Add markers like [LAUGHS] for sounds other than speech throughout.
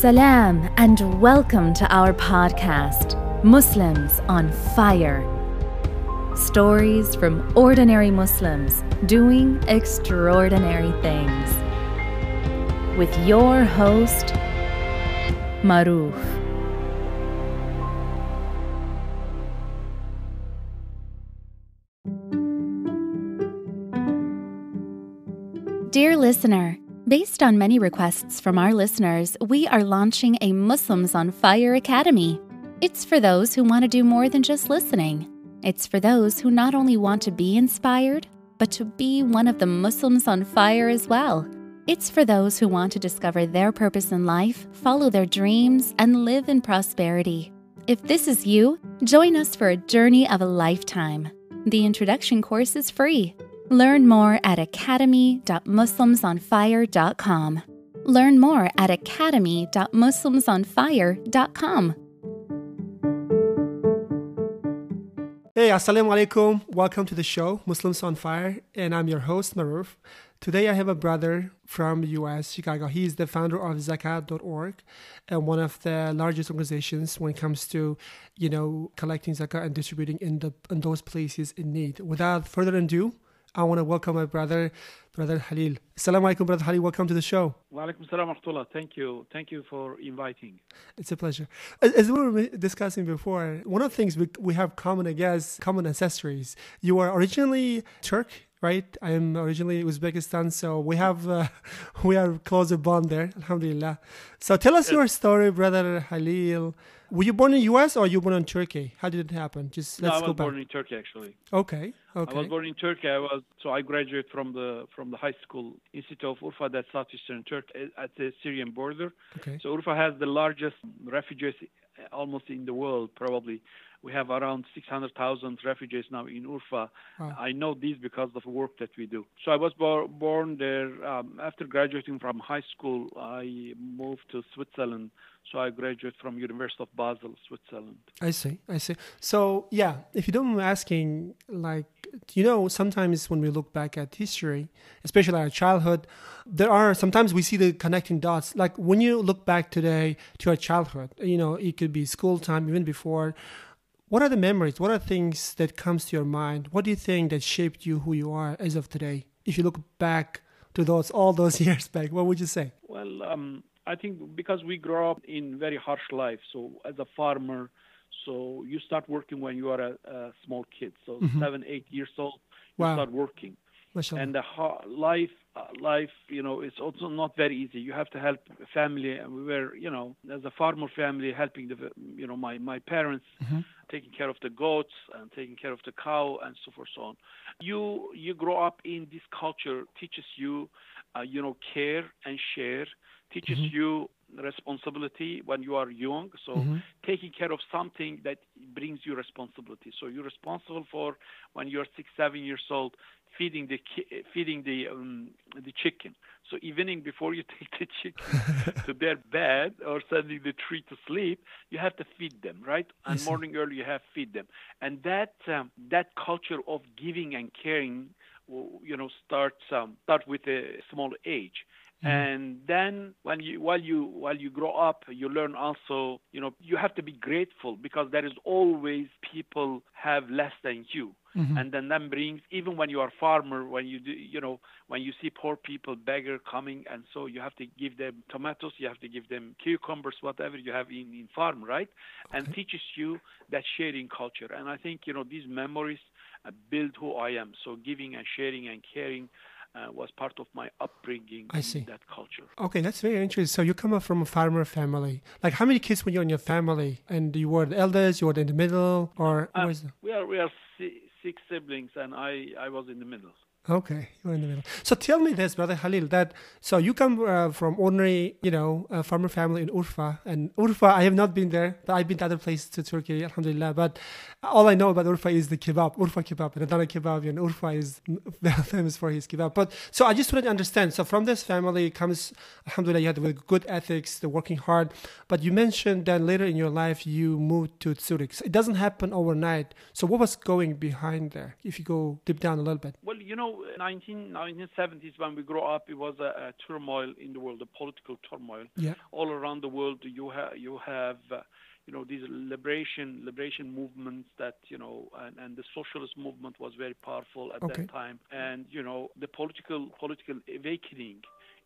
Salam and welcome to our podcast, Muslims on Fire. Stories from ordinary Muslims doing extraordinary things. With your host, Maruf. Dear listener, based on many requests from our listeners, we are launching a Muslims on Fire Academy. It's for those who want to do more than just listening. It's for those who not only want to be inspired, but to be one of the Muslims on fire as well. It's for those who want to discover their purpose in life, follow their dreams, and live in prosperity. If this is you, join us for a journey of a lifetime. The introduction course is free. Learn more at academy.muslimsonfire.com. Learn more at academy.muslimsonfire.com. Hey, assalamu alaikum. Welcome to the show, Muslims on Fire, and I'm your host, Maruf. Today I have a brother from US, Chicago. He is the founder of zakat.org and one of the largest organizations when it comes to, you know, collecting zakat and distributing in the in those places in need. Without further ado, I want to welcome my brother, Brother Halil. Assalamu alaikum, Brother Halil. Welcome to the show. Wa alaikum salam wa. Thank you. Thank you for inviting. It's a pleasure. As we were discussing before, one of the things we, we have common, I guess, common ancestries. You are originally Turk, right? I am originally Uzbekistan, so we have uh, [LAUGHS] we are closer bond there. Alhamdulillah. So tell us your story, Brother Halil. Were you born in the U.S. or you born in Turkey? How did it happen? Just let's I go was back. born in Turkey actually. Okay. Okay. I was born in Turkey. I was so I graduated from the from the high school Institute of Urfa, that's southeastern Turkey, at the Syrian border. Okay. So Urfa has the largest refugees uh, almost in the world, probably. We have around 600,000 refugees now in Urfa. Wow. I know this because of the work that we do. So I was bor- born there. Um, after graduating from high school, I moved to Switzerland. So I graduated from University of Basel, Switzerland. I see. I see. So yeah, if you don't mind asking, like you know, sometimes when we look back at history, especially our childhood, there are sometimes we see the connecting dots. Like when you look back today to our childhood, you know, it could be school time, even before. What are the memories? What are things that comes to your mind? What do you think that shaped you who you are as of today? If you look back to those all those [LAUGHS] years back, what would you say? Well, um, I think because we grow up in very harsh life. So as a farmer, so you start working when you are a, a small kid. So seven, eight years old, you Wow. start working. And the life, uh, life, you know, it's also not very easy. You have to help family, and we were, you know, as a farmer family, helping the, you know, my my parents, taking care of the goats and taking care of the cow and so forth, so on. You you grow up in this culture teaches you, uh, you know, care and share, teaches you responsibility when you are young. So taking care of something that brings you responsibility. So you're responsible for when you're six, seven years old, feeding the ki- feeding the um, the chicken. So evening before you [LAUGHS] take the chicken [LAUGHS] to their bed or sending the tree to sleep, you have to feed them, right? And morning early you have to feed them, and that um, that culture of giving and caring, you know, starts um, start with a small age and then when you while you while you grow up you learn also you know you have to be grateful because there is always people have less than you. And then that brings even when you are farmer when you do you know when you see poor people beggar coming and so you have to give them tomatoes you have to give them cucumbers whatever you have in in farm right? And teaches you that sharing culture. And i think you know these memories uh, build who i am. So giving and sharing and caring uh, was part of my upbringing I in see. that culture. Okay, that's very interesting. So you come up from a farmer family. Like, how many kids were you in your family? And you were the eldest, you were in the middle, or Um, the... we are we are si- six siblings, and I I was in the middle. Okay, you're in the middle. So tell me this, brother Halil, that so you come uh, from ordinary, you know, uh, farmer family in Urfa, and Urfa, I have not been there, but I've been to other places to Turkey, Alhamdulillah. But all I know about Urfa is the kebab, Urfa kebab, and Adana kebab, and Urfa is [LAUGHS] famous for his kebab. But so I just wanted to understand. So from this family comes, Alhamdulillah, you had the good ethics, the working hard. But you mentioned that later in your life you moved to Zurich. So it doesn't happen overnight. So what was going behind there? If you go deep down a little bit. Well, you know, 19, 1970s when we grow up, it was a, a turmoil in the world, a political turmoil. Yeah. All around the world, you have you have. Uh, you know these liberation liberation movements that you know and, and the socialist movement was very powerful at Okay. that time and you know the political political awakening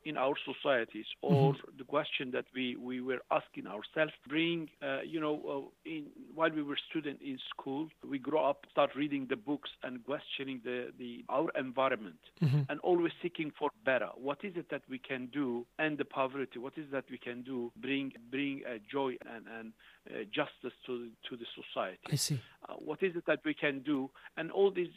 in our societies or the question that we, we were asking ourselves. Bring uh, you know uh, in while we were student in school we grow up start reading the books and questioning the, the our environment and always seeking for better. What is it that we can do and the poverty? What is that we can do? Bring bring uh, joy and, and uh, justice to to the society. I see. uh, what is it that we can do? And all these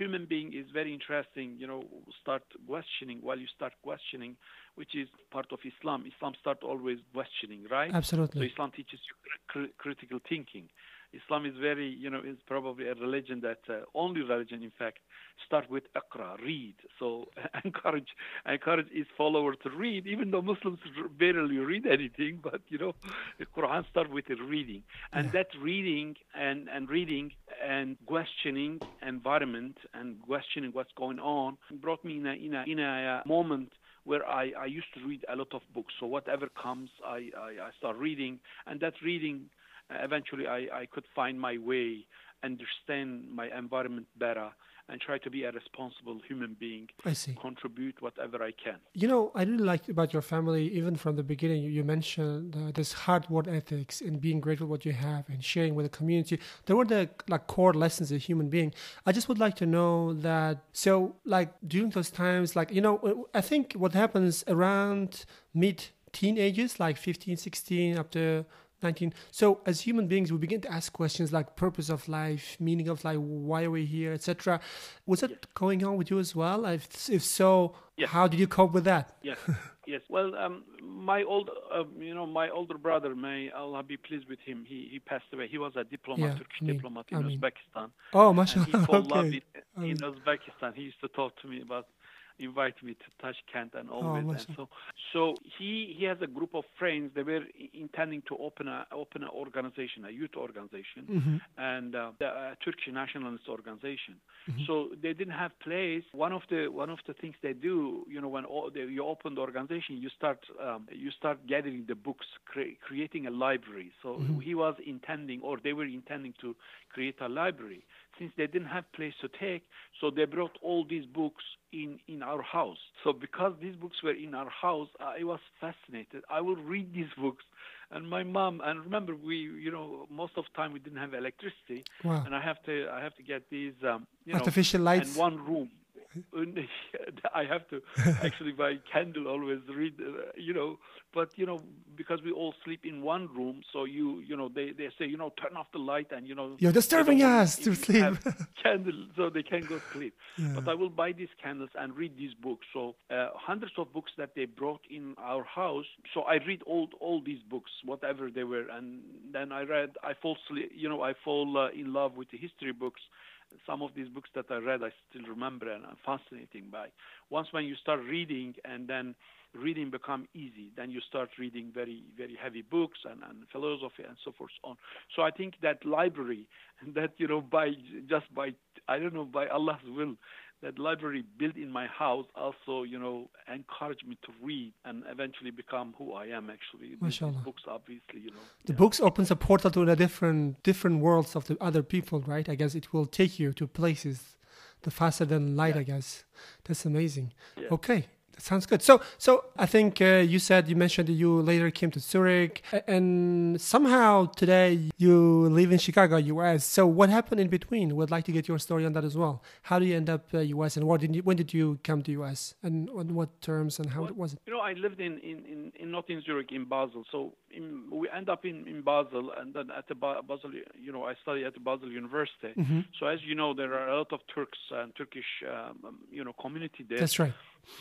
human being is very interesting you know start questioning while you start questioning which is part of islam. Islam start always questioning right? Absolutely. so islam teaches you cr- critical thinking islam is very you know is probably a religion that uh, only religion in fact start with iqra read. So [LAUGHS] encourage encourage its followers to read even though muslims barely read anything [LAUGHS] but you know the quran start with the reading. And that reading and and reading and questioning environment and questioning what's going on brought me in a in a in a uh, moment where I, I used to read a lot of books. So whatever comes, I, I, I start reading, and that reading, eventually, I, I could find my way, understand my environment better, and try to be a responsible human being, I see. contribute whatever I can. You know, I really liked about your family, even from the beginning, you, you mentioned uh, this hard work ethics and being grateful what you have and sharing with the community. They were the like core lessons of a human being. I just would like to know that. So, like during those times, like you know, I think what happens around mid teenagers, like 15, 16, up to 19 so as human beings we begin to ask questions like purpose of life meaning of life why are we here etc was that going on with you as well if, if so Yes. how did you cope with that Yes, [LAUGHS] yes. Well, um, my old, uh, you know, my older brother, may Allah be pleased with him. He he passed away. He was a diplomat, Yeah, Turkish I mean- diplomat in I mean- Uzbekistan. oh he mashallah fell love [LAUGHS] okay in, in Uzbekistan. He used to talk to me about invite me to Tashkent and all Oh, this. And so, so he he has a group of friends. They were intending to open a open an organization, a youth organization, Mm-hmm. and uh, the uh, Turkish nationalist organization. So they didn't have place. One of the one of the things they do, you know, when all the, you open the organization, you start um, you start gathering the books, cre- creating a library. So he was intending, or they were intending to create a library. Since they didn't have place to take, so they brought all these books in in our house. So because these books were in our house, I was fascinated. I will read these books. And my mom, and remember, we, you know, most of the time we didn't have electricity, Wow. and I have to, I have to get these, um, you know, Artificial lights. in one room. And I have to [LAUGHS] actually by candle always read, uh, you know. But you know, because we all sleep in one room, so you, you know, they, they say, you know, turn off the light and you know. You're disturbing us to sleep. [LAUGHS] candle, so they can go sleep. But I will buy these candles and read these books. So uh, hundreds of books that they brought in our house. So I read all all these books, whatever they were, and then I read. I fall sleep, you know, I fall uh, in love with the history books some of these books that I read, I still remember and I'm fascinating by. Once when you start reading and then reading become easy, then you start reading very, very heavy books and, and philosophy and so forth on. So I think that library, [LAUGHS] that, you know, by just by, I don't know, by Allah's will, that library built in my house also, you know, encouraged me to read and eventually become who I am actually. Mashallah. books obviously, you know. the yeah. books opens a portal to the different different worlds of the other people right i guess it will take you to places the faster than light i guess that's amazing Yeah. okay that sounds good. So so i think uh, you said you mentioned that you later came to zurich and somehow today you live in chicago us so what happened in between? Would like to get your story on that as well. How do you end up uh, us and what did you, when did you come to us and on what terms and how was it? You know, I lived in, in, in, in not in Zurich, in Basel. So in, we end up in, in Basel, and then at the Ba- Basel, you know, I study at the Basel University. Mm-hmm. So as you know, there are a lot of Turks and Turkish, um, you know, community there. that's right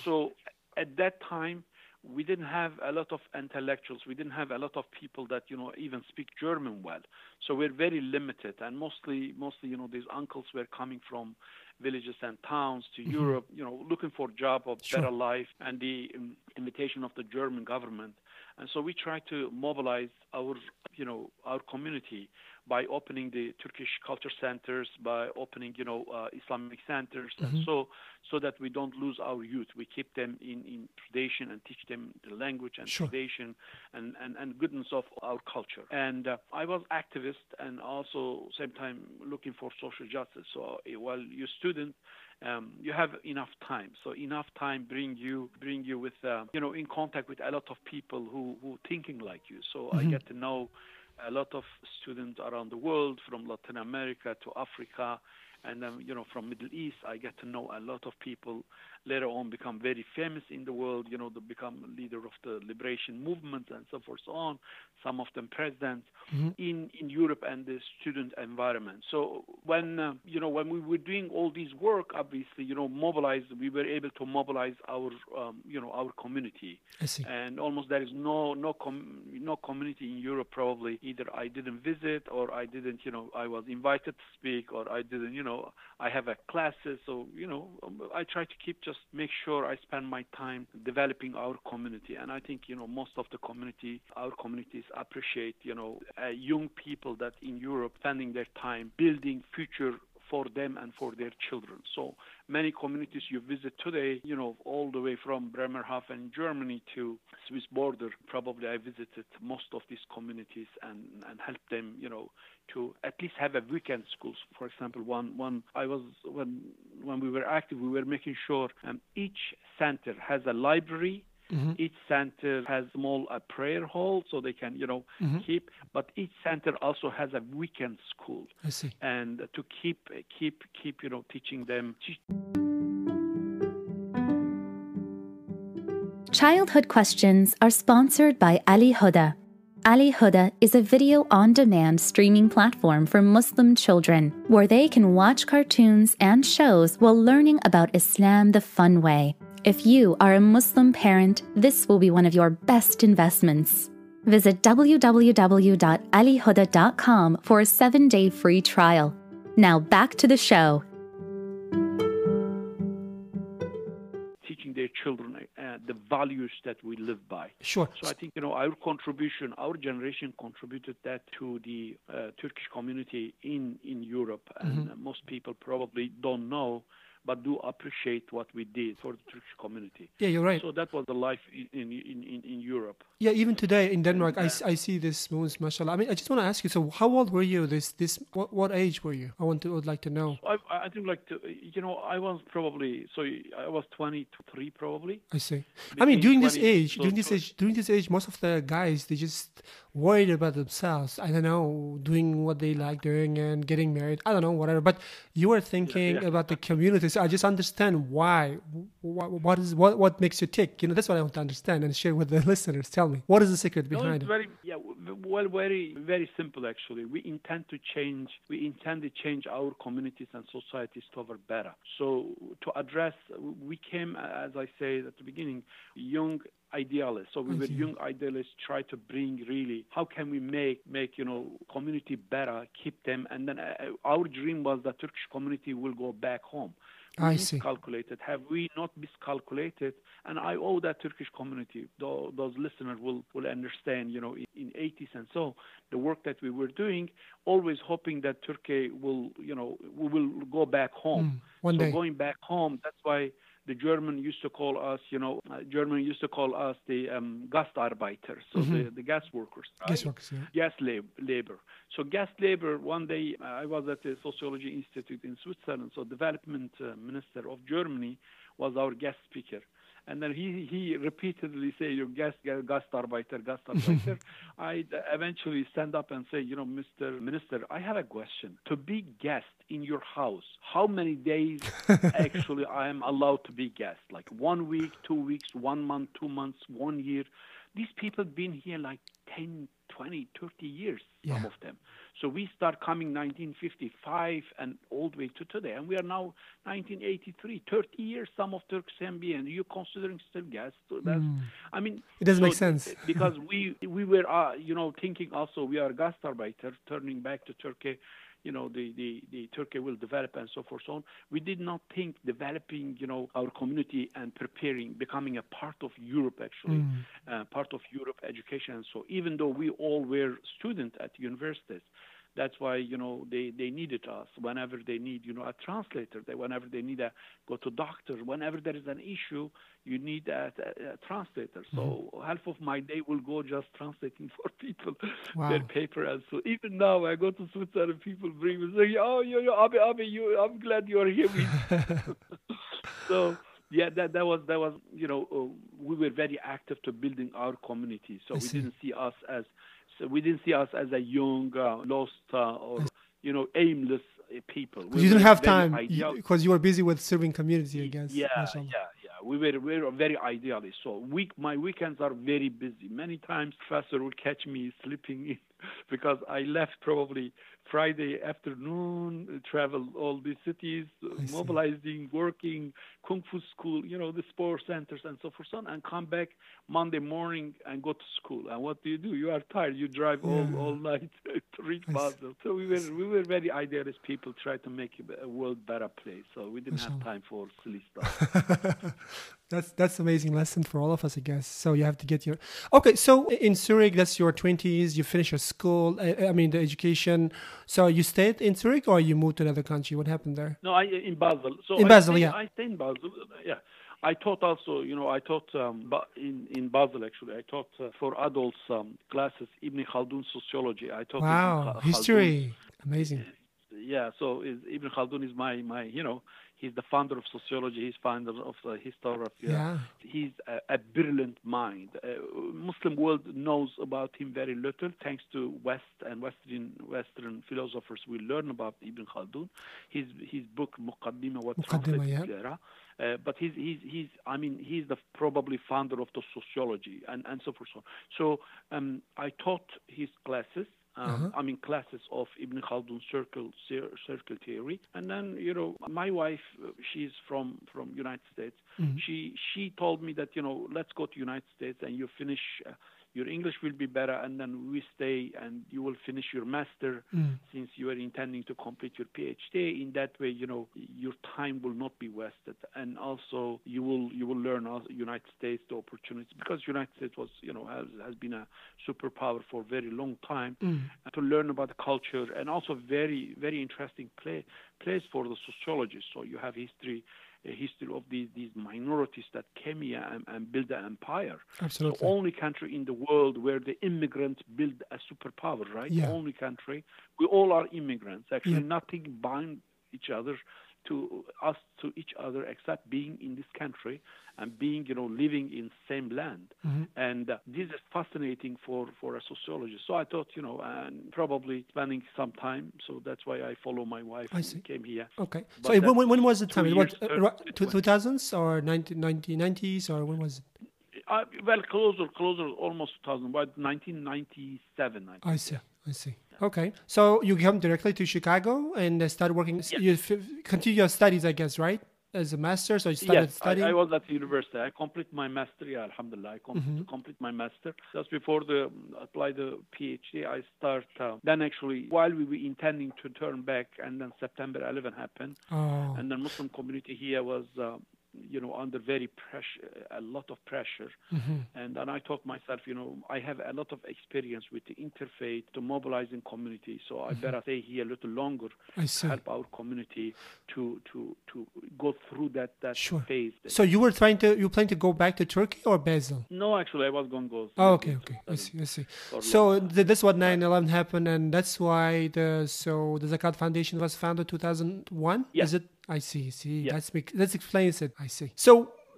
So at that time, we didn't have a lot of intellectuals. We didn't have a lot of people that you know even speak German well. So we're very limited, and mostly, mostly, you know, these uncles were coming from villages and towns to mm-hmm. Europe, you know, looking for job of sure. better life and the um, invitation of the German government. And so we try to mobilize our, you know, our community by opening the Turkish culture centers, by opening, you know, uh, Islamic centers, mm-hmm. and so so that we don't lose our youth. We keep them in, in tradition and teach them the language and sure. tradition and, and, and goodness of our culture. And uh, I was activist and also same time looking for social justice. So uh, while you're student, um, you have enough time. So enough time bring you bring you with uh, you know in contact with a lot of people who who thinking like you. So mm-hmm. I get to know a lot of students around the world, from Latin America to Africa, and then you know from Middle East. I get to know a lot of people later on become very famous in the world, you know, to become leader of the liberation movement and so forth, so on. Some of them presidents mm-hmm. in, in Europe and the student environment. So when, uh, you know, when we were doing all this work, obviously, you know, mobilize, we were able to mobilize our, um, you know, our community. I see. And almost there is no, no, com- no community in Europe probably either I didn't visit or I didn't, you know, I was invited to speak or I didn't, you know, I have a classes. So, you know, I try to keep just make sure I spend my time developing our community. And I think, you know, most of the community, our communities appreciate, you know, uh, young people that in Europe spending their time building future for them and for their children. So many communities you visit today, you know, all the way from Bremerhaven Germany to Swiss border, probably I visited most of these communities and, and helped them, you know, to at least have a weekend schools. For example, one one I was when when we were active, we were making sure um, each center has a library Mm-hmm. Each center has small a prayer hall so they can, you know, mm-hmm. keep. But each center also has a weekend school. I see. And to keep keep keep you know teaching them. Childhood Questions are sponsored by Ali Huda. Ali Huda is a video on demand streaming platform for Muslim children where they can watch cartoons and shows while learning about Islam the fun way. If you are a Muslim parent, this will be one of your best investments. Visit www.alihuda.com for a seven day free trial. Now back to the show. Teaching their children uh, the values that we live by. Sure. So I think you know our contribution, our generation contributed that to the uh, Turkish community in in Europe, and mm-hmm. most people probably don't know but do appreciate what we did for the Turkish community. Yeah, you're right. So that was the life in in, in, in Europe. Yeah, even today in Denmark, I, uh, I see this moons, mashallah. I mean, I just want to ask you. So, how old were you? This this what, what age were you? I want to would like to know. I, I think like to, you know I was probably so I was 23 probably. I see. I mean, during 20, this age, so during this age, during this age, most of the guys they just worried about themselves. I don't know, doing what they like doing and getting married. I don't know, whatever. But you were thinking yeah, yeah. about the community. So I just understand why. What, what is what what makes you tick? You know, that's what I want to understand and share with the [LAUGHS] listeners. Tell me, what is the secret behind no, it? Very, yeah, well, very very simple actually. We intend to change. We intend to change our communities and societies to over better. So to address, we came, as I said at the beginning, young idealists. So we were young idealists, try to bring really how can we make make you know community better, keep them, and then uh, our dream was that Turkish community will go back home. We I miscalculated. Have we not miscalculated? And I owe that Turkish community. Those, those listeners will will understand. You know, in, in 80s and so the work that we were doing, always hoping that Turkey will you know we will go back home. Mm, one so day. going back home, that's why the German used to call us, you know, uh, German used to call us the um, Gastarbeiter, so mm-hmm. the, the gas workers. Right? Gas workers, yeah. Gas lab, labor. So gas labor, one day uh, I was at the Sociology Institute in Switzerland, so development uh, minister of Germany was our guest speaker. And then he, he repeatedly say, you guest, Gastarbeiter, Gastarbeiter. [LAUGHS] I eventually stand up and say, you know, Mr. Minister, I have a question. To be guest in your house, how many days [LAUGHS] actually I am allowed to be guest? Like one week, two weeks, one month, two months, one year. These people been here like 10, 20, 30 years, yeah. some of them. So we start coming 1955 and all the way to today. And we are now 1983, 30 years, some of Turks MBA, and you're considering still gas. So that's, mm. I mean, it doesn't so make sense. [LAUGHS] because we we were, uh, you know, thinking also we are gastarbeiter, turning back to Turkey you know the, the, the Turkey will develop and so forth so on. We did not think developing you know our community and preparing becoming a part of Europe actually Mm. uh, part of Europe education and so even though we all were students at universities that's why you know they, they needed us whenever they need you know a translator they, whenever they need a go to doctor whenever there is an issue you need a, a, a translator so Mm-hmm. half of my day will go just translating [LAUGHS] for people Wow. their paper and so even now I go to Switzerland people bring me say oh you you Abi Abi you I'm glad you're here [LAUGHS] so yeah that that was that was you know uh, we were very active to building our community so I we see. didn't see us as so we didn't see us as a young uh, lost uh, or you know aimless uh, people we you didn't have time because you were busy with serving community, I guess. yeah, Mashallah. yeah, yeah. We were, we were very idealist. So week, my weekends are very busy. Many times, professor would catch me sleeping in [LAUGHS] because I left probably Friday afternoon, uh, travel all the cities, mobilizing, working, kung fu school, you know, the sports centers and so forth, on, and come back Monday morning and go to school. And what do you do? You are tired. You drive all, Yeah. all night to reach Basel. So we were we were very idealist people, try to make a world better place. So we didn't have time for silly [LAUGHS] stuff. That's that's amazing lesson for all of us, I guess. So you have to get your okay. So in Zurich, that's your twenties. You finish your school. I, I mean, the education. So you stayed in Zurich, or you moved to another country? What happened there? No, I in Basel. So In I Basel, stayed, yeah. I stayed in Basel. Yeah, I taught also. You know, I taught um, in in Basel actually. I taught uh, for adults um, classes Ibn Khaldun sociology. I taught Wow, Khaldun. history, amazing. Yeah, so Ibn Khaldun is my my you know he's the founder of sociology. He's founder of uh, historiography. Yeah. He's a, a brilliant mind. Uh, Muslim world knows about him very little, thanks to West and Western Western philosophers. We learn about Ibn Khaldun. His his book Muqaddimah wa Muqaddimah, yeah. Uh, but he's he's he's I mean he's the probably founder of the sociology and and so forth. So, so um, I taught his classes. Um, Uh-huh. I mean classes of Ibn Khaldun circle circle theory, and then you know my wife, uh, she's from from United States. Mm-hmm. She she told me that you know let's go to United States and you finish. Uh, your English will be better, and then we stay, and you will finish your master Mm. since you are intending to complete your PhD. In that way, you know your time will not be wasted, and also you will you will learn United States the opportunities because United States was you know has has been a superpower for a very long time Mm. to learn about the culture and also very very interesting play, place for the sociologists. So you have history. A history of these these minorities that came here and, and built an empire. Absolutely. The only country in the world where the immigrants build a superpower, right? Yeah. Only country. We all are immigrants. Actually, Yeah. nothing bind each other to us to each other except being in this country and being, you know, living in same land. Mm-hmm. And uh, this is fascinating for for a sociologist. So I thought, you know, and probably spending some time. So that's why I follow my wife I and see. came here. Okay. But So when, when, was the time? It was uh, ri- thirty- two- 2000s or 19, 1990s or when was it? Uh, well, closer, closer, almost 2000, but 1997. I I see. I see. Okay. So you come directly to Chicago and start working. You f- continue your studies, I guess, right? As a master, so you started Yes, I, studying. I was at the university. I complete my master. Yeah, alhamdulillah. I com- Mm-hmm. complete my master. Just before the apply the PhD, I start. Uh, then actually, while we were intending to turn back, and then September 11 happened, oh, and the Muslim community here was. Uh, you know, under very pressure, a lot of pressure, Mm-hmm. and then I thought myself, you know, I have a lot of experience with the interfaith, to mobilizing community, so I better stay here a little longer Mm-hmm. I see. help our community to to to go through that that Sure. phase. So you were trying to you plan to go back to Turkey or Basel? no, actually, I was going to go. Oh, okay, okay. I see, I see. So th- that's what 9/11 happened, and that's why the so the Zakat Foundation was founded 2001. Yeah. Is it? I see. See, Yeah. that's that explains it. I see. So.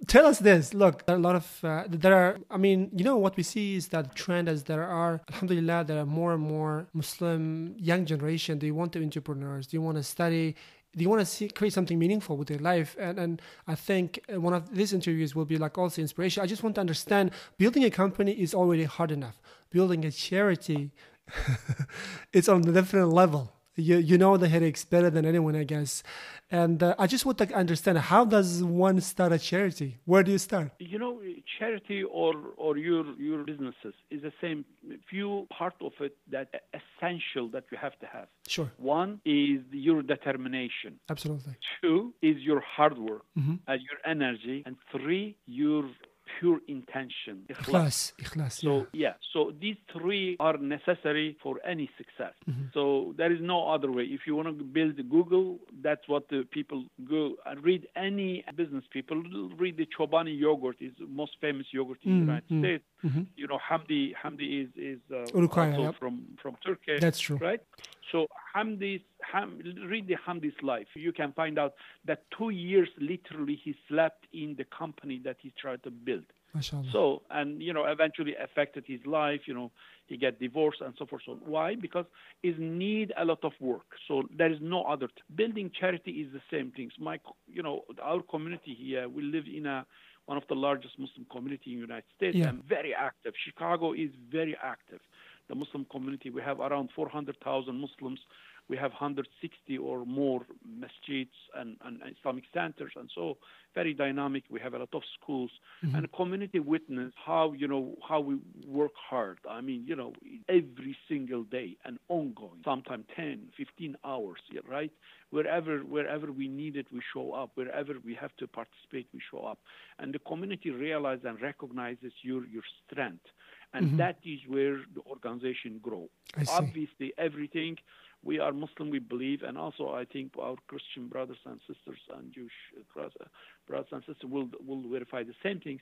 Tell us this. Look, there are a lot of uh, there are. I mean, you know what we see is that trend as there are. Alhamdulillah, there are more and more Muslim young generation. They want to be entrepreneurs. They want to study they want to see, create something meaningful with their life and, and i think uh, one of these interviews will be like also inspiration i just want to understand building a company is already hard enough building a charity [LAUGHS] it's on a different level You you know the headaches better than anyone, I guess. And uh, I just want to understand how does one start a charity? Where do you start? You know, charity or or your your businesses is the same. Few part of it that essential that you have to have. Sure. One is your determination. Absolutely. Two is your hard work and your energy, and three your pure intention. Ikhlas. Ikhlas. So yeah. yeah, so these three are necessary for any success. Mm-hmm. So there is no other way. If you want to build Google, that's what the people go and read. Any business people read the Chobani yogurt is the most famous yogurt in the mm, United mm. States. Mm-hmm. You know, Hamdi Hamdi is is uh, Ulukaya, yep. from from Turkey. That's true. right? So Hamdi's Ham, read the Hamdi's life. You can find out that two years literally he slept in the company that he tried to build. MashaAllah. So, and you know, eventually affected his life. You know, he get divorced and so forth. So, why? Because it need a lot of work. So there is no other. Building charity is the same things. My, you know, our community here, we live in a one of the largest Muslim community in the United States Yeah. and very active. Chicago is very active. The Muslim community, we have around 400,000 Muslims. We have 160 or more masjids and, and Islamic centers, and so very dynamic. We have a lot of schools mm-hmm. and community witness how you know how we work hard. I mean, you know, every single day and ongoing, sometimes 10, 15 hours, right? Wherever wherever we need it, we show up. Wherever we have to participate, we show up. And the community realizes and recognizes your your strength, and mm-hmm. that is where the organization grow. Obviously, everything we are Muslim, we believe, and also I think our Christian brothers and sisters and Jewish uh, brothers, brothers and sisters will will verify the same things.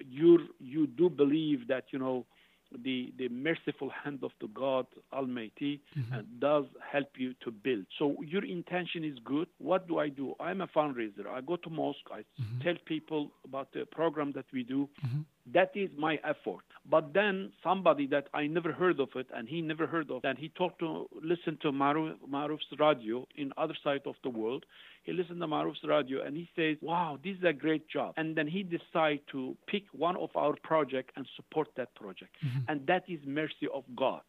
You you do believe that you know the the merciful hand of the God Almighty and does help you to build. So your intention is good. What do I do? I'm a fundraiser. I go to mosque. I mm-hmm. tell people about the program that we do. That is my effort. But then somebody that I never heard of it and he never heard of, and he talked to listen to Maruf, Maruf's radio in other side of the world. He listened to Maruf's radio and he says, "Wow, this is a great job." And then he decide to pick one of our project and support that project, mm-hmm. and that is mercy of God.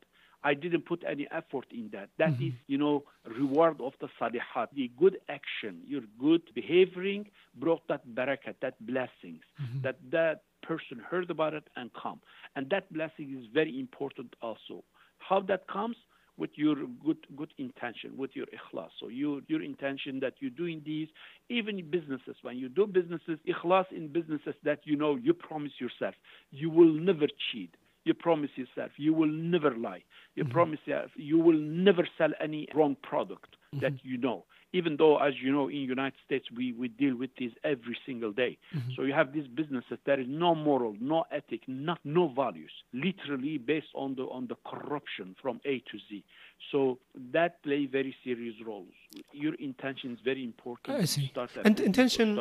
I didn't put any effort in that. That mm-hmm. is, you know, reward of the salihat, the good action, your good behaving brought that barakat, that blessings, mm-hmm. that that person heard about it and come. And that blessing is very important also. How that comes? With your good good intention, with your ikhlas. So your your intention that you're doing these, even in businesses. When you do businesses, ikhlas in businesses that you know you promise yourself, you will never cheat. You promise yourself you will never lie. You mm-hmm. promise yourself you will never sell any wrong product mm-hmm. that you know. Even though, as you know, in United States we, we deal with this every single day. Mm-hmm. So you have these businesses there is no moral, no ethic, not no values, literally based on the on the corruption from A to Z. So that play very serious roles. Your intention is very important. I see. And intention-.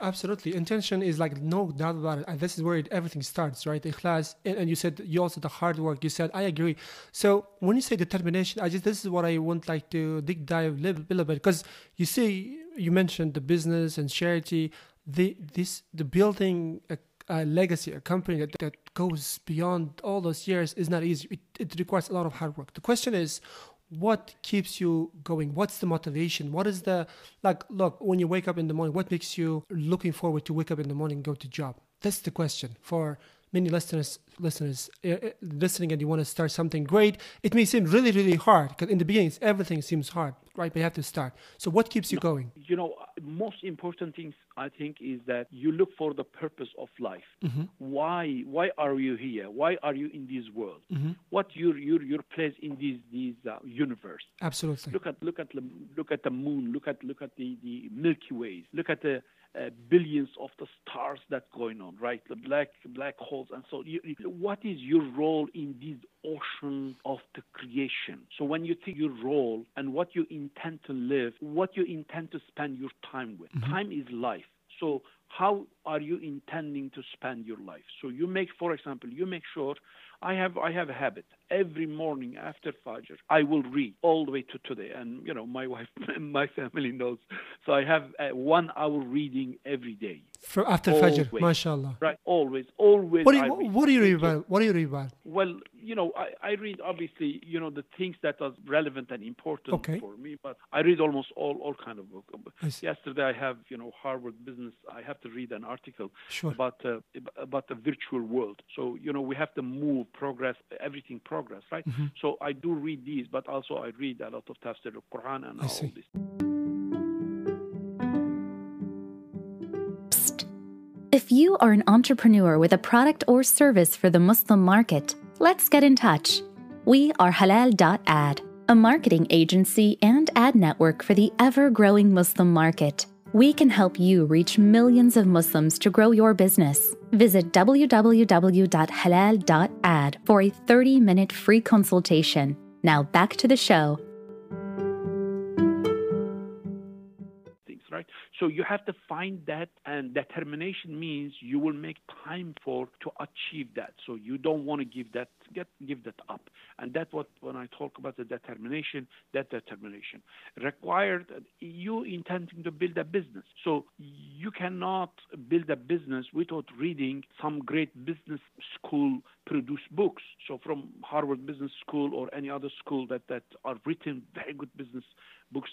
Absolutely. Intention is like no doubt about it. And this is where it, everything starts, right? Ikhlas. And, and you said you also the hard work. You said I agree. So when you say determination, I just this is what I want like to dig dive a little, little bit because you see you mentioned the business and charity. The this the building a, a legacy, a company that, that goes beyond all those years is not easy. It, it requires a lot of hard work. The question is, what keeps you going what's the motivation what is the like look when you wake up in the morning what makes you looking forward to wake up in the morning and go to job that's the question for many listeners listeners uh, uh, listening and you want to start something great it may seem really really hard because in the beginning everything seems hard right but you have to start so what keeps you going you know, most important things I think is that you look for the purpose of life. Why? Why are you here? Why are you in this world? What your your your place in this this uh, universe? absolutely Look at look at the look at the moon. Look at look at the the Milky Ways. Look at the uh, billions of the stars that going on, right? The black black holes, and so you, what is your role in this ocean of the creation? So when you think your role and what you intend to live, what you intend to spend your time with, time is life. So how are you intending to spend your life? So you make, for example, you make sure. I have I have a habit every morning after Fajr. I will read all the way to today, and you know my [LAUGHS] wife, and my family knows. So I have uh, one hour reading every day. For after Fajr Always. mashallah Right, always, always. what do you read. what do you read about what do you read about Well, you know, I, I read obviously, you know, the things that are relevant and important Okay. for me, but I read almost all, all kind of books. Yesterday I have, you know, Harvard Business. I have to read an article Sure. about uh, about the virtual world. So you know, we have to move, progress, everything progress, right? Mm-hmm. So I do read these, but also I read a lot of tafsir al-Quran and I all see. this. Psst. If you are an entrepreneur with a product or service for the Muslim market, let's get in touch. We are Halal.ad, a marketing agency and ad network for the ever growing Muslim market. We can help you reach millions of Muslims to grow your business. Visit www.halal.ad for a 30 minute free consultation. Now back to the show. So you have to find that, and determination means you will make time for to achieve that. So you don't want to give that get give that up, and that's what when I talk about the determination, that determination required you intending to build a business. So you cannot build a business without reading some great business school produced books. So from Harvard Business School or any other school that that are written very good business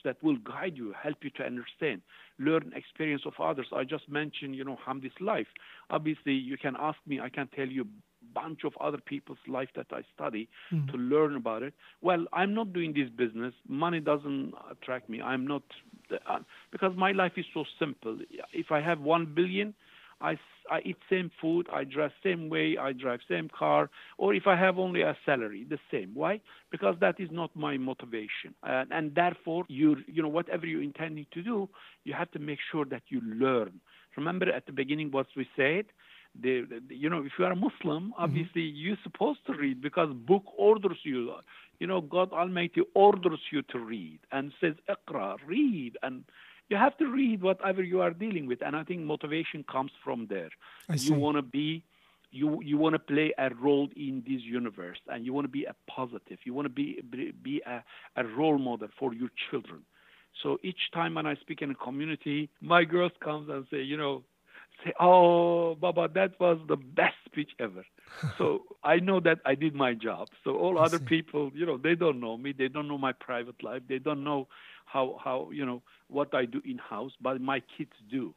that will guide you, help you to understand, learn experience of others. I just mentioned, you know, Hamdi's life. Obviously, you can ask me. I can tell you bunch of other people's life that I study to learn about it. Well, I'm not doing this business. Money doesn't attract me. I'm not uh, because my life is so simple. If I have one billion, I, I eat same food, I dress same way, I drive same car, or if I have only a salary, the same. Why? Because that is not my motivation, and, and therefore you you know whatever you're intending to do, you have to make sure that you learn. Remember at the beginning what we said. The, the- you know, if you are a Muslim, mm-hmm. obviously you're supposed to read because book orders you. You know, God Almighty orders you to read and says, "Iqra, read," and you have to read whatever you are dealing with. And I think motivation comes from there. You want to be, you you want to play a role in this universe, and you want to be a positive. You want to be be a, a role model for your children. So each time when I speak in a community, my girls comes and say, you know, say, "Oh, Baba, that was the best speech ever." [LAUGHS] so I know that I did my job. So all I other see. people, you know, they don't know me. They don't know my private life. They don't know how how you know what I do in house, but my kids do.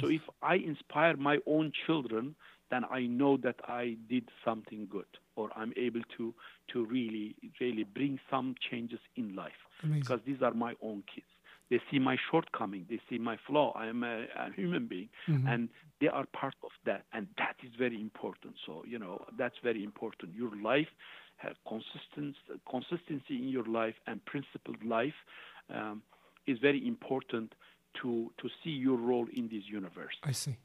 So Absolutely. if I inspire my own children, then I know that I did something good, or I'm able to to really really bring some changes in life Amazing. because these are my own kids. They see my shortcoming. They see my flaw. I am a, a human being, Mhm. and they are part of that, and that is very important. So you know that's very important. Your life, have consistency, consistency in your life, and principled life um, is very important to to see your role in this universe, I see.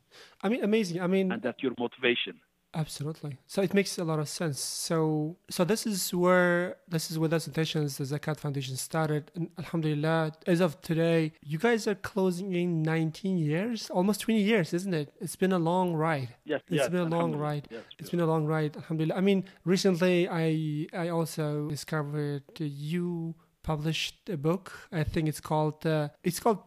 I mean, amazing. I mean, and that's your motivation. Absolutely. So it makes a lot of sense. So so this is where this is where the intentions, the Zakat Foundation started. And Alhamdulillah, as of today, you guys are closing in 19 years, almost 20 years, isn't it? It's been a long ride. Yes, It's yes, been a long ride. Yes, It's been a long ride. Alhamdulillah. I mean, recently I I also discovered you published a book. I think it's called uh, it's called.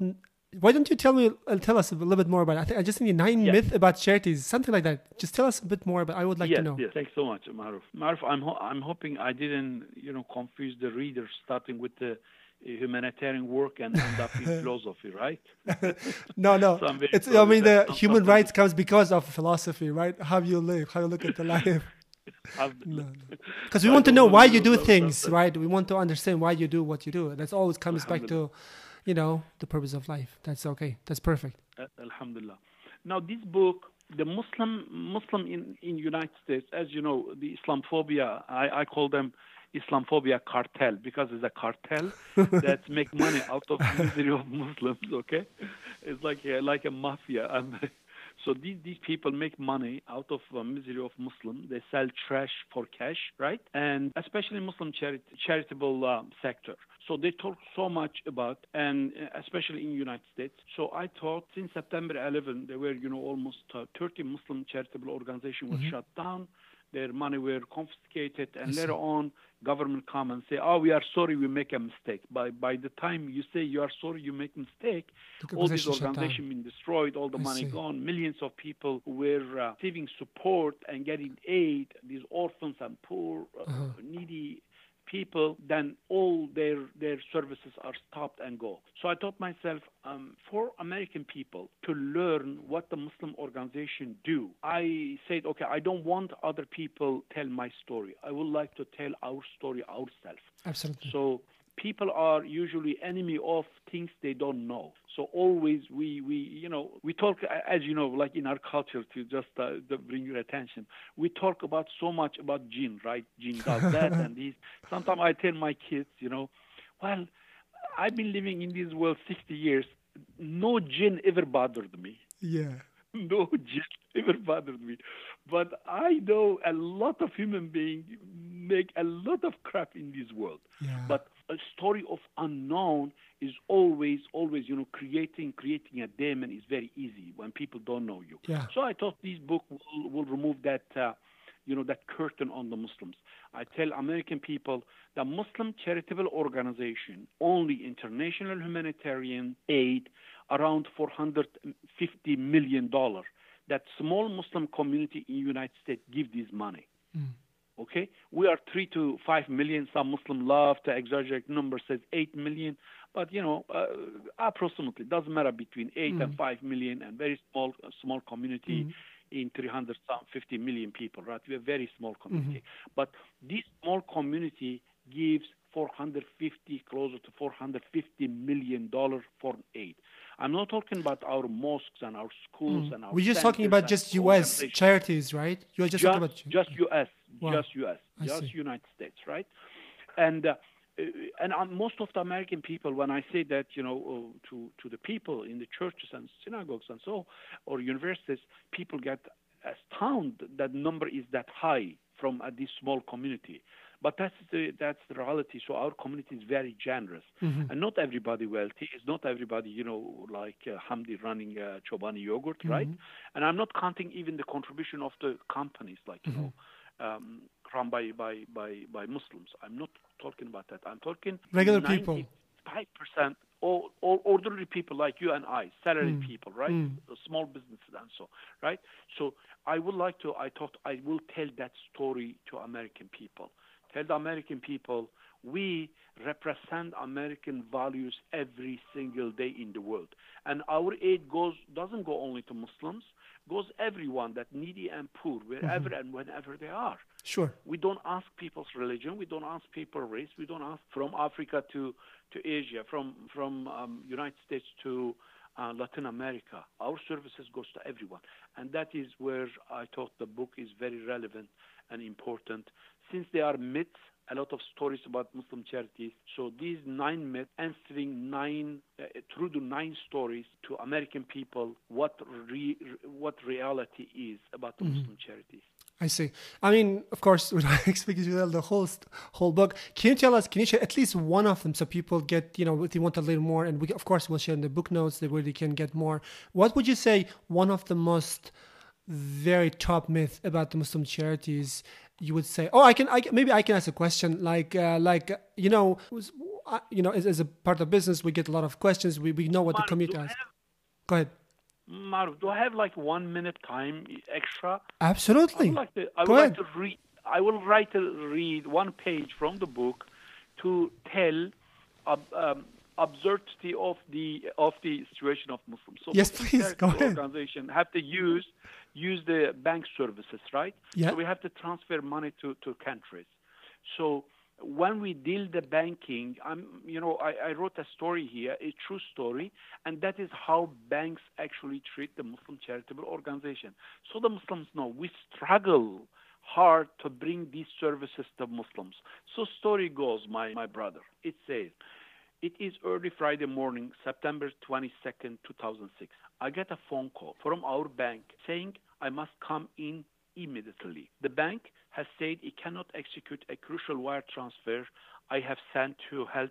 Why don't you tell me uh, tell us a little bit more about it? I think I just need nine Yes. myth about charities, something like that. Just tell us a bit more about. I would like yes, to know. yes. Thanks so much, Maruf. Maruf, I'm ho- I'm hoping I didn't you know confuse the reader starting with the humanitarian work and end up in [LAUGHS] philosophy, right? [LAUGHS] No, no. [LAUGHS] So It's. I mean, the human rights comes because of philosophy, right? How you live, how you look at the life. [LAUGHS] Because [LAUGHS] we I want to know why you do things, something. right? We want to understand why you do what you do. That's always comes back to, you know, the purpose of life. That's okay. That's perfect. Uh, Alhamdulillah. Now, this book, the Muslim Muslim in in United States, as you know, the Islamophobia, I, I call them Islamophobia cartel because it's a cartel [LAUGHS] that make money out of misery of Muslims. Okay, it's like a, like a mafia. Um, so these these people make money out of uh, misery of Muslim. They sell trash for cash, right? And especially Muslim charit- charitable um, sector. So they talk so much about, and uh, especially in United States. So I thought since September 11, there were, you know, almost uh, 30 Muslim charitable organizations were shut down. Their money were confiscated, and later on, government come and say, "Oh, we are sorry, we make a mistake." By by the time you say you are sorry, you make a mistake, The all these organization organizations been destroyed, all the I money see. gone, millions of people were uh, receiving support and getting aid, these orphans and poor, uh, Uh-huh. needy people, then all their their services are stopped and go. So I thought myself, um, for American people to learn what the Muslim organization do, I said, okay, I don't want other people tell my story. I would like to tell our story ourselves. Absolutely. So people are usually enemy of things they don't know. So always we, we you know we talk as you know like in our culture to just uh, to bring your attention. We talk about so much about jinn, right? Jinn does [LAUGHS] that and this. Sometimes I tell my kids, you know, well, I've been living in this world 60 years. No jinn ever bothered me yeah. [LAUGHS] no jinn ever bothered me. But I know a lot of human beings make a lot of crap in this world. Yeah. But a story of unknown is always, always, you know, creating creating a demon is very easy when people don't know you. Yeah. So I thought this book will, will remove that, uh, you know, that curtain on the Muslims. I tell American people the Muslim charitable organization only international humanitarian aid around 450 million dollars. That small Muslim community in United States give this money. Okay, we are three to five million. Some Muslim love to exaggerate number says eight million, but you know, uh, approximately doesn't matter between 8 and five million, and very small uh, small community in 350 million people. Right, we're a very small community, but this small community gives 450 closer to 450 million dollars for aid. I'm not talking about our mosques and our schools and our. We're just talking about just U.S. charities, right? You're just, just, talking about just U.S. Wow. Just U.S. I just see. United States, right? And uh, and uh, most of the American people, when I say that, you know, uh, to to the people in the churches and synagogues and so, or universities, people get astounded that number is that high from uh, this small community. But that's the that's the reality. So our community is very generous, Mm-hmm. and not everybody wealthy. It's not everybody, you know, like uh, Hamdi running uh, Chobani yogurt, right? Mm-hmm. And I'm not counting even the contribution of the companies, like you know, um, run by, by by by Muslims. I'm not talking about that. I'm talking Regular people. Five percent, all, all ordinary people like you and I, salary Mm. people, right? The small businesses and so, right? So I would like to. I thought I will tell that story to American people. Tell the American people we represent American values every single day in the world, and our aid goes doesn't go only to Muslims, goes everyone that needy and poor mm-hmm. wherever and whenever they are. Sure. We don't ask people's religion. We don't ask people race. We don't ask from Africa to, to Asia, from from um, United States to uh, Latin America. Our services goes to everyone, and that is where I thought the book is very relevant and important, since there are myths. A lot of stories about Muslim charities. So these nine myths, answering nine uh, through the nine stories to American people, what re, what reality is about the Muslim charities. I see. I mean, of course, [LAUGHS] we're not expecting you to tell the whole whole book. Can you tell us? Can you share at least one of them so people get, you know, if they want to learn more? And we, of course, we'll share in the book notes that where they can get more. What would you say one of the most very top myth about the Muslim charities? You would say, oh, I can, I can maybe I can ask a question like, uh, like uh, you know, was- uh, you know, as, as a part of business, we get a lot of questions. We we know what the community has. Go ahead. Maruf, do I have like one minute time extra? Absolutely. I would like to. I Go would ahead. like to read. I will write to read one page from the book to tell ab, um, absurdity of the of the situation of Muslims. So Yes, please, go ahead. Organization have to use use the bank services, right? Yeah. So we have to transfer money to to countries. So when we deal the banking, I'm, you know, I, I wrote a story here, a true story, and that is how banks actually treat the Muslim charitable organization. So the Muslims know we struggle hard to bring these services to Muslims. So story goes, my, my brother. It says, it is early Friday morning, September 22nd, 2006. I get a phone call from our bank saying I must come in immediately. The bank has said it cannot execute a crucial wire transfer I have sent to help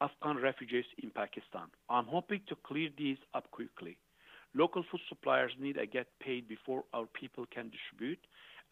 Afghan refugees in Pakistan. I'm hoping to clear these up quickly. Local food suppliers need to get paid before our people can distribute,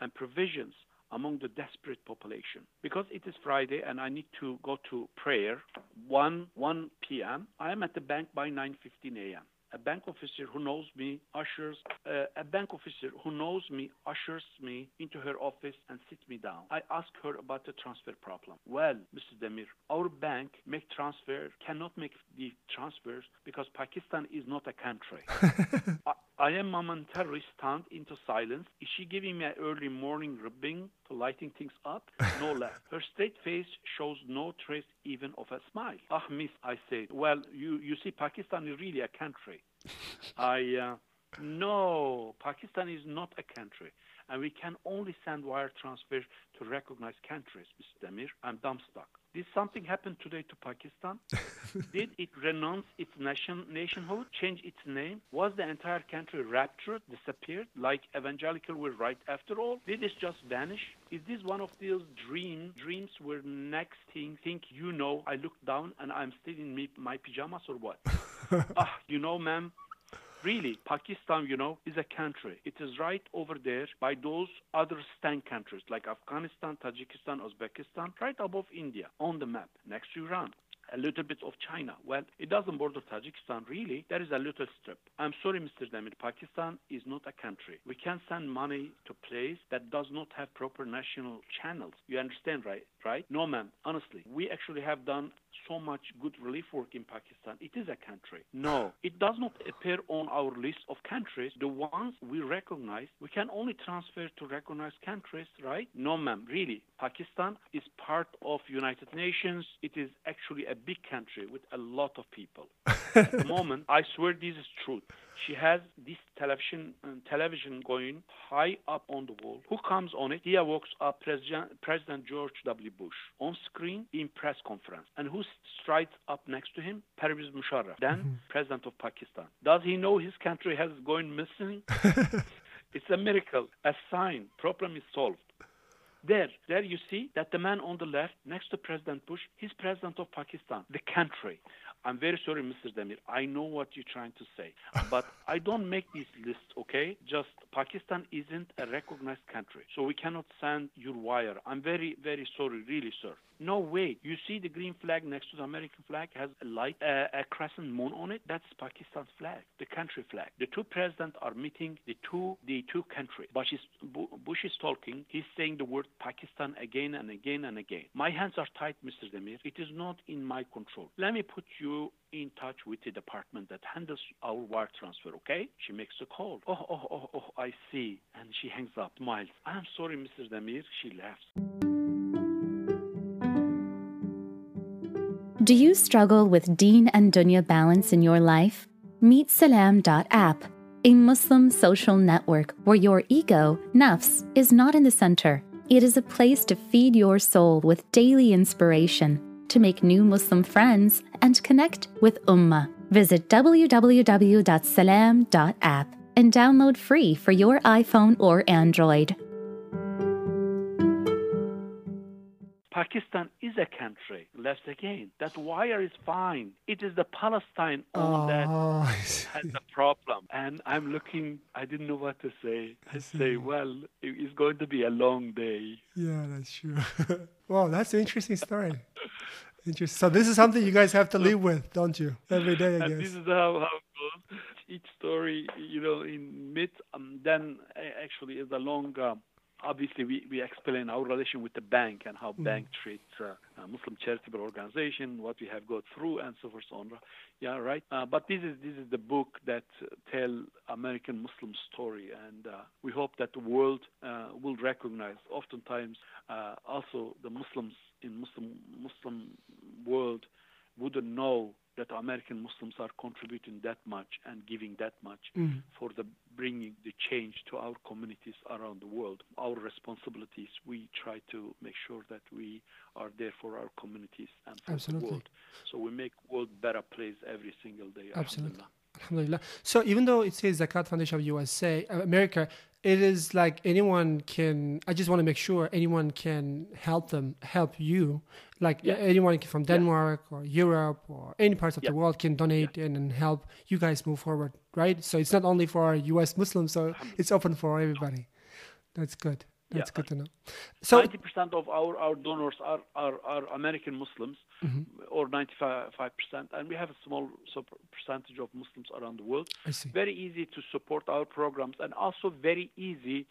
and provisions among the desperate population. Because it is Friday and I need to go to prayer 1 1 p.m. I am at the bank by 9:15 a.m. A bank officer who knows me ushers uh, a bank officer who knows me ushers me into her office and sits me down. I ask her about the transfer problem. Well, Mr. Demir, our bank make transfer cannot make the transfers because Pakistan is not a country. [LAUGHS] I, I am momentarily stunned into silence. Is she giving me an early morning rubbing to lighting things up? [LAUGHS] No less. Her straight face shows no trace even of a smile. Ah, miss, I said. Well, you, you see, Pakistan is really a country. [LAUGHS] I, uh, no, Pakistan is not a country. And we can only send wire transfers to recognized countries, Mr. Demir. I'm dumbstruck. Did something happen today to Pakistan? [LAUGHS] Did it renounce its nation, nationhood, change its name? Was the entire country raptured, disappeared, like evangelical were right after all? Did it just vanish? Is this one of those dream dreams where next thing think you know I look down and I'm still in me, my pajamas or what? [LAUGHS] ah, you know, ma'am, really, Pakistan, you know, is a country. It is right over there by those other stand countries like Afghanistan, Tajikistan, Uzbekistan, right above India on the map, next to Iran a little bit of China. Well, it doesn't border Tajikistan really. There is a little strip. I'm sorry, Mr. Demir. Pakistan is not a country. We can send money to place that does not have proper national channels. You understand, right? Right? No, ma'am. Honestly, we actually have done so much good relief work in Pakistan. It is a country. No, it does not appear on our list of countries. The ones we recognize, we can only transfer to recognized countries, right? No, ma'am. Really, Pakistan is part of United Nations. It is actually a big country with a lot of people. [LAUGHS] At the moment, I swear this is truth. She has this television uh, television going high up on the wall. Who comes on it? Here walks up President, President George W. Bush on screen in press conference. And who strides up next to him? Pervez Musharraf, then mm-hmm. President of Pakistan. Does he know his country has gone missing? [LAUGHS] it's a miracle, a sign. Problem is solved. There, there you see that the man on the left, next to President Bush, he's president of Pakistan, the country. I'm very sorry, Mr. Demir. I know what you're trying to say, but I don't make these lists, okay? Just Pakistan isn't a recognized country, so we cannot send your wire. I'm very, very sorry, really, sir. No, way. You see the green flag next to the American flag has a light, uh, a crescent moon on it. That's Pakistan's flag, the country flag. The two presidents are meeting the two, the two countries. Bush is, Bush is talking. He's saying the word Pakistan again and again and again. My hands are tied, Mr. Demir. It is not in my control. Let me put you in touch with the department that handles our wire transfer, okay? She makes a call. Oh, oh, oh, oh, I see. And she hangs up, smiles. I'm sorry, Mr. Demir. She laughs. Do you struggle with Deen and Dunya balance in your life? Meet Salam.app, a Muslim social network where your ego, nafs, is not in the center. It is a place to feed your soul with daily inspiration, to make new Muslim friends, and connect with Ummah. Visit www.salam.app and download free for your iPhone or Android. Pakistan is a country. Left again. That wire is fine. It is the Palestine oh, that [LAUGHS] has the problem. And I'm looking, I didn't know what to say. I, I say, well, it's going to be a long day. Yeah, that's true. [LAUGHS] wow, that's an interesting story. Interesting. So this is something you guys have to live with, don't you? Every day, I guess. And This is how, how it goes. Each story, you know, in mid, um, then actually is a long um, obviously we, we explain our relation with the bank and how mm. bank treats uh, Muslim charitable organization, what we have gone through, and so forth. So on. Yeah, right. Uh, but this is this is the book that uh, tell American Muslim story, and uh, we hope that the world uh, will recognize. Oftentimes, uh, also the Muslims in Muslim Muslim world wouldn't know that American Muslims are contributing that much and giving that much mm. for the bringing the change to our communities around the world. Our responsibilities, we try to make sure that we are there for our communities and for Absolutely. the world. So we make world better place every single day. Absolutely. Alhamdulillah. So even though it says Zakat Foundation of USA, uh, America, it is like anyone can. I just want to make sure anyone can help them, help you. Like yeah. anyone from Denmark yeah. or Europe or any parts of yeah. the world can donate and, and help you guys move forward, right? So it's not only for U.S. Muslims, so it's open for everybody. That's good. That's Yeah. good to know. So, Ninety percent of our, our donors are, are, are American Muslims, Mm-hmm. or ninety five percent, and we have a small percentage of Muslims around the world. Very easy to support our programs, and also very easy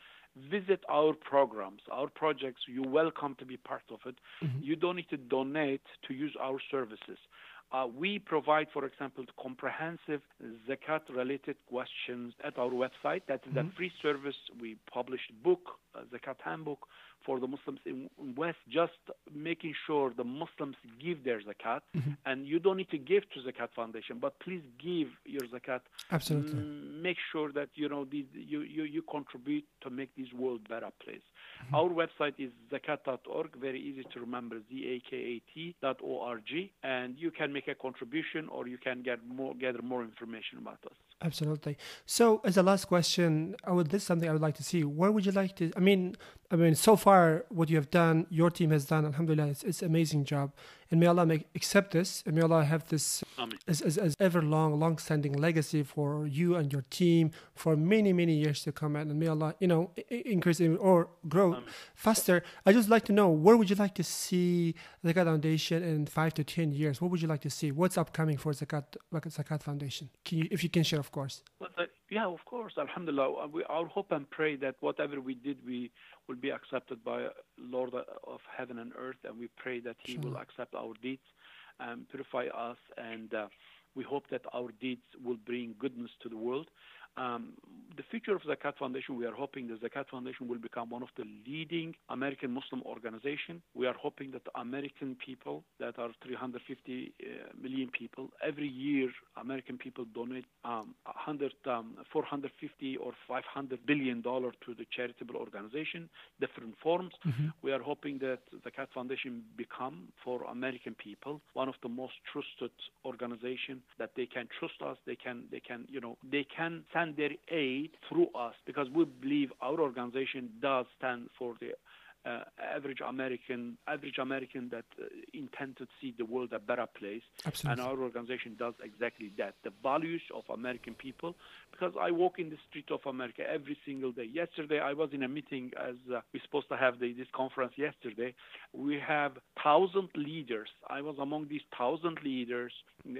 visit our programs, our projects. You're welcome to be part of it. Mm-hmm. You don't need to donate to use our services. Uh, we provide, for example, comprehensive zakat-related questions at our website. That is Mm-hmm. a free service. We published book, a zakat handbook for the Muslims in West, just making sure the Muslims give their zakat. Mm-hmm. And you don't need to give to Zakat Foundation, but please give your zakat. Absolutely. Mm, make sure that you know these, you, you you contribute to make this world better place. Mm-hmm. Our website is zakat.org. Very easy to remember. Z a k a t dot o r g, and you can make a contribution or you can get more gather more information about us. Absolutely. So, as a last question, I would this is something I would like to see. Where would you like to? I mean, I mean, so far what you have done, your team has done. Alhamdulillah, it's, it's amazing job, and may Allah make accept this, and may Allah have this Amen. as, as, as ever long, long-standing legacy for you and your team for many, many years to come. And may Allah, you know, increase or grow faster. I just like to know where would you like to see Zakat Foundation in five to ten years? What would you like to see? What's upcoming for Zakat Zakat Foundation? Can you, if you can share, of course. Uh, yeah, of course, Alhamdulillah. Uh, We, our hope and pray that whatever we did, we will be accepted by Lord of heaven and earth, and we pray that He will accept our deeds and purify us, and uh, we hope that our deeds will bring goodness to the world. Um, the future of Zakat Foundation, we are hoping the Zakat Foundation will become one of the leading American Muslim organization. We are hoping that the American people, that are 350 uh, million people, every year American people donate um, 100, um, 450 or 500 billion dollar to the charitable organization, different forms. We are hoping that the Zakat Foundation become for American people one of the most trusted organization that they can trust us. They can, they can, you know, they can send their aid through us because we believe our organization does stand for the uh, average American, average American that uh, intend to see the world a better place. Absolutely. And our organization does exactly that. The values of American people, because I walk in the street of America every single day. Yesterday, I was in a meeting as uh, we're supposed to have the, this conference yesterday. We have thousand leaders. I was among these thousand leaders uh,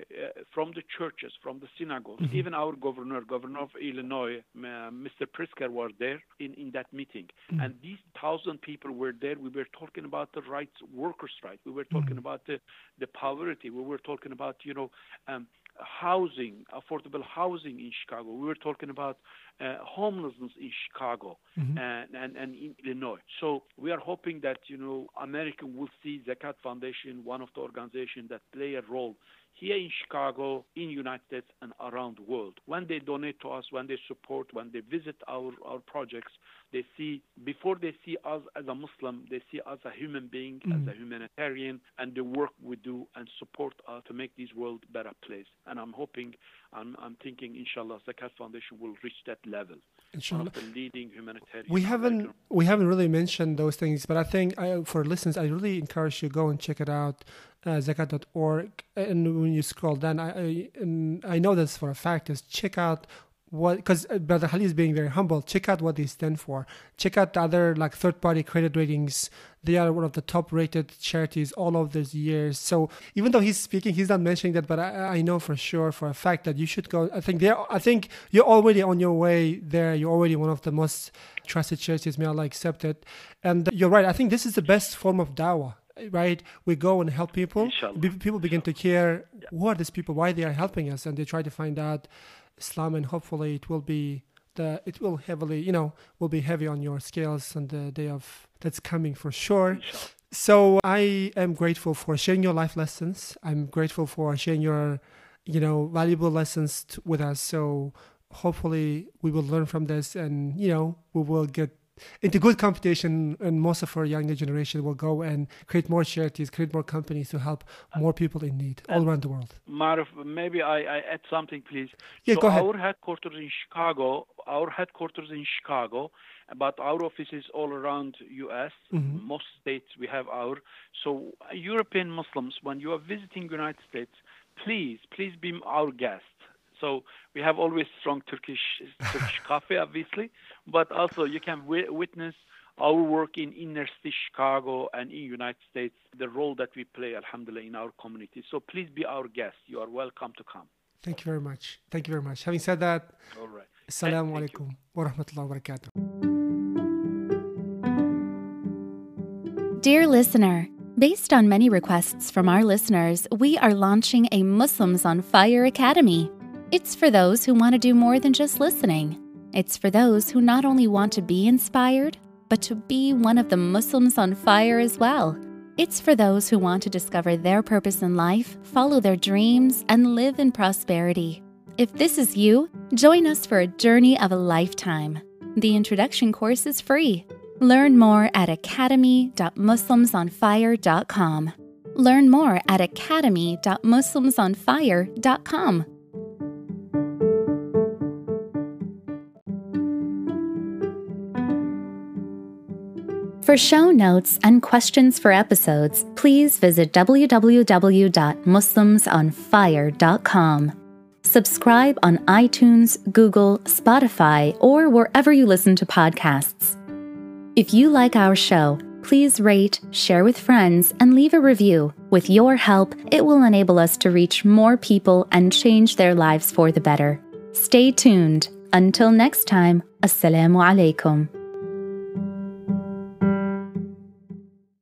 from the churches, from the synagogues. Even our governor, governor of Illinois, uh, Mr. Pritzker, was there in, in that meeting. And these thousand people were there. We were talking about the rights, workers' rights. We were talking about the, the poverty. We were talking about, you know, um, housing, affordable housing in Chicago. We were talking about uh, homelessness in Chicago mm-hmm. and, and, and in Illinois. So we are hoping that, you know, America will see Zakat Foundation, one of the organizations that play a role here in Chicago, in United States, and around the world. When they donate to us, when they support, when they visit our, our projects, they see, before they see us as a Muslim, they see us as a human being, as mm. a humanitarian, and the work we do and support us to make this world a better place. And I'm hoping, I'm, I'm thinking, inshallah, Zakat Foundation will reach that level. Inshallah. The leading humanitarian. we haven't we haven't really mentioned those things but i think I, for listeners i really encourage you to go and check it out uh, zakat.org and when you scroll down i I, and I know this for a fact is check out what because uh, brother Halil is being very humble. Check out what they stand for. Check out the other like third party credit ratings. They are one of the top rated charities all of these years. So even though he's speaking he's not mentioning that but i, I know for sure for a fact that you should go. I think they're i think you're already on your way there. You're already one of the most trusted charities may allah accept it. And you're right. I think this is the best form of dawah right? We go and help people. Inshallah. People begin to care who are these people why they are helping us and they try to find out islam and hopefully it will be the it will heavily you know will be heavy on your scales on the day of that's coming for sure. So i am grateful for sharing your life lessons. I'm grateful for sharing your you know valuable lessons t- with us. So hopefully we will learn from this and you know we will get into good competition and most of our younger generation will go and create more charities create more companies to help more people in need all around the world Maruf, maybe I, I add something, please. Yeah, so go ahead. Our headquarters in Chicago, our headquarters in Chicago, but our offices all around U.S. Mm-hmm. Most states we have our. So uh, European Muslims, when you are visiting United States, please, please be our guest. So we have always strong Turkish Turkish [LAUGHS] coffee, obviously, but also you can wi- witness our work in inner city Chicago and in United States, the role that we play, alhamdulillah, in our community. So please be our guest. You are welcome to come. Thank you very much. Thank you very much. Having said that, All right. Assalamu Thank you. alaikum wa rahmatullahi wa barakatuh. Dear listener, based on many requests from our listeners, we are launching a Muslims on Fire Academy. It's for those who want to do more than just listening. It's for those who not only want to be inspired, but to be one of the Muslims on fire as well. It's for those who want to discover their purpose in life, follow their dreams, and live in prosperity. If this is you, join us for a journey of a lifetime. The introduction course is free. Learn more at academy.muslimsonfire.com. Learn more at academy.muslimsonfire.com. For show notes and questions for episodes, please visit www.muslimsonfire.com. Subscribe on iTunes, Google, Spotify, or wherever you listen to podcasts. If you like our show, please rate, share with friends, and leave a review. With your help, it will enable us to reach more people and change their lives for the better. Stay tuned. Until next time, Assalamu alaikum.